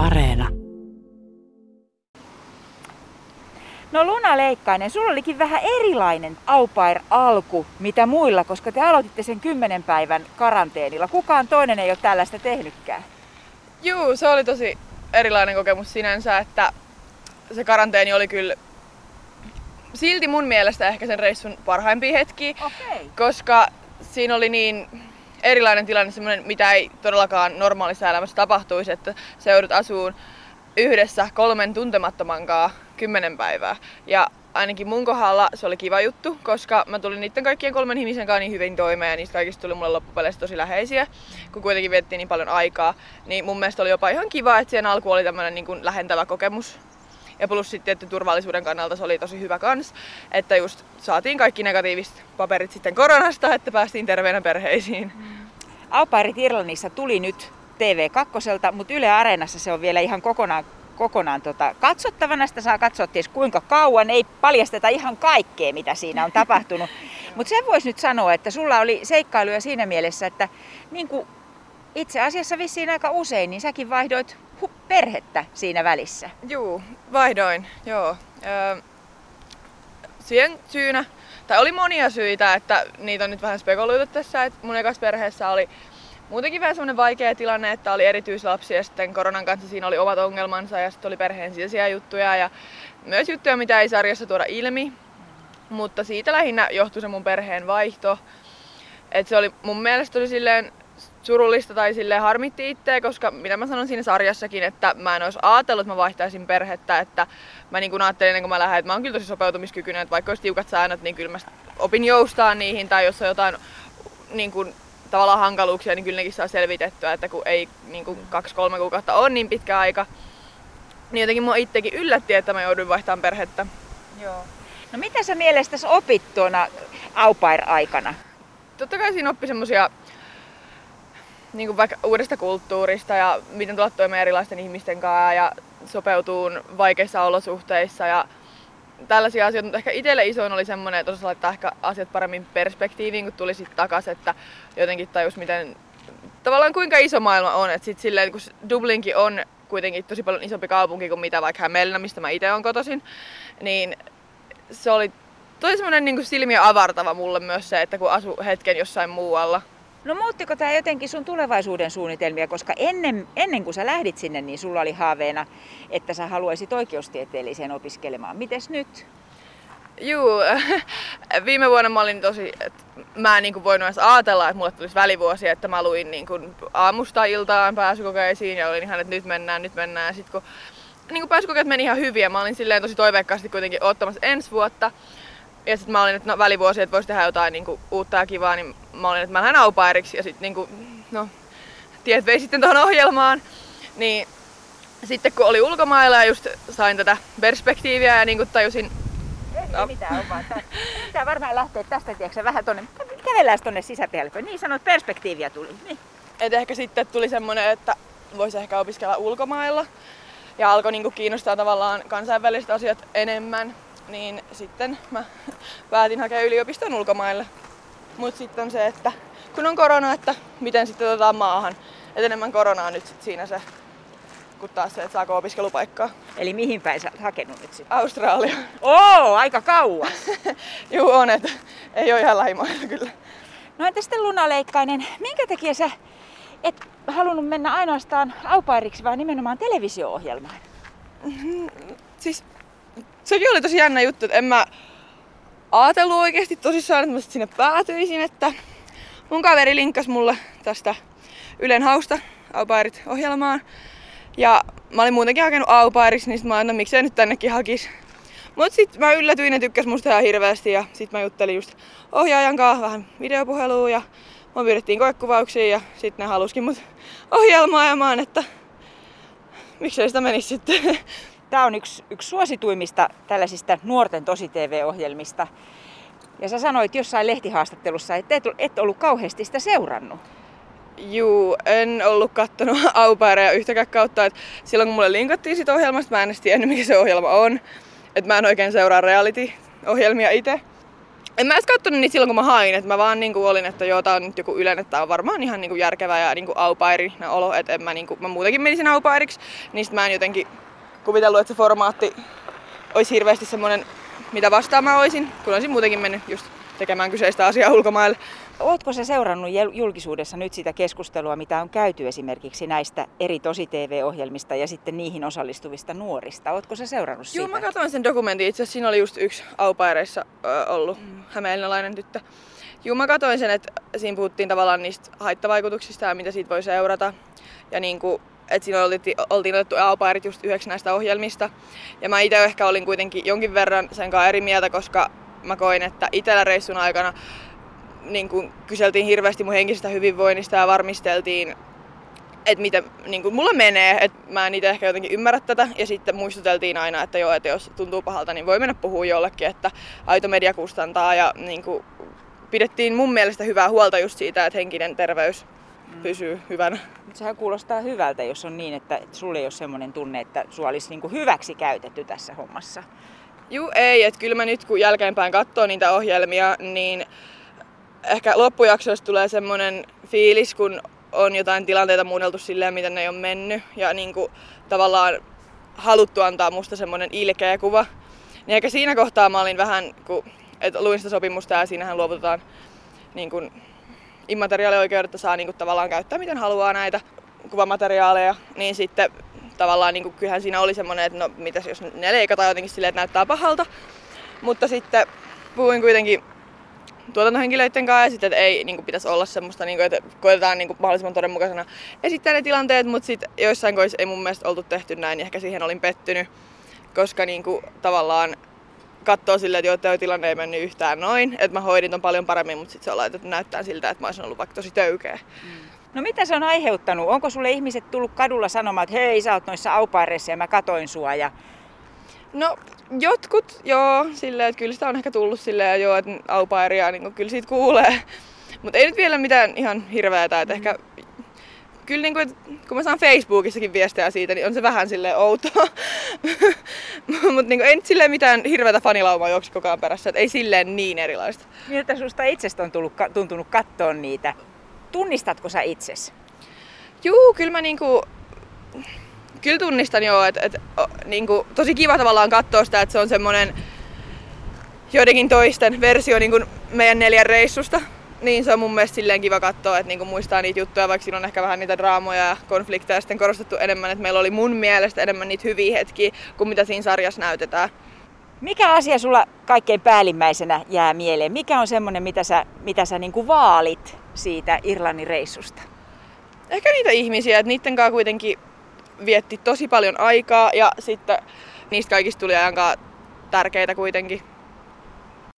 Areena. No Luna Leikkainen, sulla olikin vähän erilainen aupair alku mitä muilla, koska te aloititte sen kymmenen päivän karanteenilla. Kukaan toinen ei ole tällaista tehnytkään. Juu, se oli tosi erilainen kokemus sinänsä, että se karanteeni oli kyllä silti mun mielestä ehkä sen reissun parhaimpia hetkiä, Okei. koska siinä oli niin erilainen tilanne, semmoinen, mitä ei todellakaan normaalissa elämässä tapahtuisi, että sä joudut asuun yhdessä kolmen tuntemattoman kanssa kymmenen päivää. Ja ainakin mun kohdalla se oli kiva juttu, koska mä tulin niiden kaikkien kolmen ihmisen kanssa niin hyvin toimeen ja niistä kaikista tuli mulle loppupeleissä tosi läheisiä, kun kuitenkin viettiin niin paljon aikaa. Niin mun mielestä oli jopa ihan kiva, että siihen alku oli tämmönen niin kuin lähentävä kokemus. Ja plus sitten, että turvallisuuden kannalta se oli tosi hyvä kans, että just saatiin kaikki negatiiviset paperit sitten koronasta, että päästiin terveenä perheisiin. Aupairit Irlannissa tuli nyt TV2, mutta Yle Areenassa se on vielä ihan kokonaan, kokonaan tota, katsottavana. Sitä saa katsoa ties kuinka kauan. Ei paljasteta ihan kaikkea, mitä siinä on tapahtunut. Mutta sen voisi nyt sanoa, että sulla oli seikkailuja siinä mielessä, että niin kuin itse asiassa vissiin aika usein, niin säkin vaihdoit perhettä siinä välissä. Juu, vaihdoin, joo. Öö, siihen syynä, tai oli monia syitä, että niitä on nyt vähän spekuloitu tässä, että mun ekas perheessä oli muutenkin vähän semmoinen vaikea tilanne, että oli erityislapsi ja sitten koronan kanssa siinä oli omat ongelmansa ja sitten oli perheen sisäisiä juttuja ja myös juttuja, mitä ei sarjassa tuoda ilmi. Mutta siitä lähinnä johtui se mun perheen vaihto. Et se oli mun mielestä oli silleen surullista tai sille harmitti itseä, koska mitä mä sanon siinä sarjassakin, että mä en olisi ajatellut, että mä vaihtaisin perhettä, että mä niin kuin ajattelin ennen kuin mä lähden, että mä oon kyllä tosi sopeutumiskykyinen, että vaikka olisi tiukat säännöt, niin kyllä mä opin joustaa niihin tai jos on jotain niin kuin, tavallaan hankaluuksia, niin kyllä nekin saa selvitettyä, että kun ei niin kuin kaksi-kolme kuukautta on niin pitkä aika, niin jotenkin mua itsekin yllätti, että mä jouduin vaihtamaan perhettä. Joo. No mitä sä mielestäsi opit tuona aupair-aikana? totta kai siinä oppi semmosia niin kuin vaikka uudesta kulttuurista ja miten tulla toimeen erilaisten ihmisten kanssa ja sopeutuu vaikeissa olosuhteissa ja tällaisia asioita, mutta ehkä itselle isoin oli semmoinen, että osasi laittaa ehkä asiat paremmin perspektiiviin, kun tuli sitten takaisin, että jotenkin tajus, miten tavallaan kuinka iso maailma on, että sitten silleen, kun Dublinkin on kuitenkin tosi paljon isompi kaupunki kuin mitä vaikka Hämeenlinna, mistä mä itse olen kotoisin, niin se oli tosi semmoinen niin silmiä avartava mulle myös se, että kun asu hetken jossain muualla. No muuttiko tämä jotenkin sun tulevaisuuden suunnitelmia, koska ennen, ennen kuin sä lähdit sinne, niin sulla oli haaveena, että sä haluaisit oikeustieteelliseen opiskelemaan. Mites nyt? Juu, viime vuonna mä olin tosi, että mä en niin kuin voinut edes ajatella, että mulle tulisi välivuosi, että mä luin niin kuin aamusta iltaan pääsykokeisiin ja olin ihan, että nyt mennään, nyt mennään. Ja sit kun niin kuin pääsykokeet meni ihan hyvin ja mä olin silleen tosi toiveikkaasti kuitenkin ottamassa ensi vuotta. Ja sitten mä olin, että no, välivuosi, että voisi tehdä jotain niin kuin, uutta ja kivaa, niin mä olin, että mä lähden aupairiksi ja sitten niin kuin, no, tiet vei sitten tuohon ohjelmaan. Niin sitten kun oli ulkomailla ja just sain tätä perspektiiviä ja niin kuin tajusin, Ei, ei mitään, on vaan tää. Pitää varmaan lähteä tästä, tiedätkö, vähän tonne, kävellään tonne sisäpihalle. Niin sanot, perspektiiviä tuli. Niin. että ehkä sitten tuli semmoinen, että voisi ehkä opiskella ulkomailla. Ja alkoi niin kuin kiinnostaa tavallaan kansainväliset asiat enemmän. Niin sitten mä päätin hakea yliopiston ulkomaille. Mutta sitten on se, että kun on korona, että miten sitten otetaan maahan. Et enemmän koronaa nyt sit siinä se, kun taas se, että saako opiskelupaikkaa. Eli mihin päin sä oot hakenut nyt sitten? Australia. Oo, aika kauas. Juu on, että ei ole ihan lähimailla kyllä. No entä sitten Luna Leikkainen, minkä takia sä et halunnut mennä ainoastaan aupairiksi, vaan nimenomaan televisio-ohjelmaan? Siis sekin oli tosi jännä juttu, että en mä ajatellut oikeasti tosissaan, että mä sinne päätyisin, että mun kaveri linkkas mulle tästä Ylen hausta aupairit ohjelmaan. Ja mä olin muutenkin hakenut aupairiksi, niin sit mä ajattelin, no miksei nyt tännekin hakis. Mut sit mä yllätyin, ne tykkäs musta ihan hirveästi ja sit mä juttelin just ohjaajan kanssa vähän videopuhelua ja mä pyydettiin koekuvauksia ja sit ne haluskin mut ohjelmaamaan, että miksei sitä menisi sitten. Tämä on yksi, yksi suosituimmista tällaisista nuorten tosi-TV-ohjelmista. Ja sä sanoit jossain lehtihaastattelussa, että et, et ollut kauheasti sitä seurannut. Juu, en ollut kattonut aupaireja yhtäkään kautta. Et silloin kun mulle linkattiin siitä ohjelmasta, mä en edes tiennyt mikä se ohjelma on. Et mä en oikein seuraa reality-ohjelmia itse. en mä edes katsonut niitä silloin, kun mä hain, että mä vaan niinku olin, että joo, tää on nyt joku yleinen, että tää on varmaan ihan niinku järkevä ja niinku aupairi olo, että en mä, niinku, mä muutenkin menisin aupairiksi, niin sit mä en jotenkin kuvitellut, että se formaatti olisi hirveästi semmonen, mitä vastaan mä olisin, kun olisin muutenkin mennyt just tekemään kyseistä asiaa ulkomaille. Oletko se seurannut julkisuudessa nyt sitä keskustelua, mitä on käyty esimerkiksi näistä eri tosi-TV-ohjelmista ja sitten niihin osallistuvista nuorista? Oletko se seurannut sitä? Joo, mä katsoin sen dokumentin. Itse asiassa siinä oli just yksi aupaireissa ollut mm. hämeenlinalainen tyttö. Joo, mä katsoin sen, että siinä puhuttiin tavallaan niistä haittavaikutuksista ja mitä siitä voi seurata. Ja niin kuin, että siinä oltiin, oltiin otettu aupairit just yhdeksi näistä ohjelmista. Ja mä itse ehkä olin kuitenkin jonkin verran sen kanssa eri mieltä, koska mä koin, että itellä reissun aikana niin kuin kyseltiin hirveästi mun henkisestä hyvinvoinnista ja varmisteltiin, että mitä niin kuin mulla menee, että mä en itse ehkä jotenkin ymmärrä tätä. Ja sitten muistuteltiin aina, että joo, että jos tuntuu pahalta, niin voi mennä puhua jollekin, että aito media kustantaa. Ja niin kuin, pidettiin mun mielestä hyvää huolta just siitä, että henkinen terveys. Pysyy hyvänä. Sehän kuulostaa hyvältä, jos on niin, että sulle ei ole semmoinen tunne, että sua olisi niin kuin hyväksi käytetty tässä hommassa. Juu, ei. Että kyllä mä nyt kun jälkeenpäin katsoo niitä ohjelmia, niin ehkä loppujaksoista tulee semmoinen fiilis, kun on jotain tilanteita muunneltu silleen, miten ne on mennyt. Ja niin kuin, tavallaan haluttu antaa musta semmoinen ilkeä kuva. Niin ehkä siinä kohtaa mä olin vähän, kun et luin sitä sopimusta ja siinähän luovutetaan niin kuin, immateriaalioikeudet saa niin kuin, tavallaan käyttää miten haluaa näitä kuvamateriaaleja, niin sitten tavallaan niin kuin, kyllähän siinä oli semmoinen, että no mitäs jos ne leikataan jotenkin silleen, että näyttää pahalta. Mutta sitten puhuin kuitenkin tuotantohenkilöiden kanssa ja sitten, että ei niin kuin, pitäisi olla semmoista, niin kuin, että koetetaan niin kuin, mahdollisimman todenmukaisena esittää ne tilanteet, mutta sitten joissain koissa ei mun mielestä oltu tehty näin, niin ehkä siihen olin pettynyt, koska niin kuin, tavallaan katsoo silleen, että joo, tilanne ei mennyt yhtään noin, että mä hoidin ton paljon paremmin, mutta sitten se on laitettu näyttää siltä, että mä olisin ollut vaikka tosi töykeä. Mm. No mitä se on aiheuttanut? Onko sulle ihmiset tullut kadulla sanomaan, että hei, sä oot noissa aupaireissa ja mä katoin sua ja No jotkut joo, silleen, että kyllä sitä on ehkä tullut silleen joo, että aupairia, niin kyllä siitä kuulee. Mutta ei nyt vielä mitään ihan hirveätä, että mm. ehkä kyllä niin kuin, kun mä saan Facebookissakin viestejä siitä, niin on se vähän silleen outoa. Mutta niin ei nyt silleen mitään hirveätä fanilaumaa juoksi koko ajan perässä, että ei silleen niin erilaista. Miltä susta itsestä on tullut, tuntunut katsoa niitä? Tunnistatko sä itses? Juu, kyllä mä niinku, kyllä tunnistan joo, että et, niinku, tosi kiva tavallaan katsoa sitä, että se on semmoinen joidenkin toisten versio niinku meidän neljän reissusta. Niin se on mun mielestä silleen kiva katsoa, että niinku muistaa niitä juttuja, vaikka siinä on ehkä vähän niitä draamoja ja konflikteja sitten korostettu enemmän, että meillä oli mun mielestä enemmän niitä hyviä hetkiä kuin mitä siinä sarjassa näytetään. Mikä asia sulla kaikkein päällimmäisenä jää mieleen? Mikä on semmoinen, mitä sä, mitä sä niinku vaalit siitä Irlannin reissusta? Ehkä niitä ihmisiä, että niiden kanssa kuitenkin vietti tosi paljon aikaa ja sitten niistä kaikista tuli ajankaan tärkeitä kuitenkin.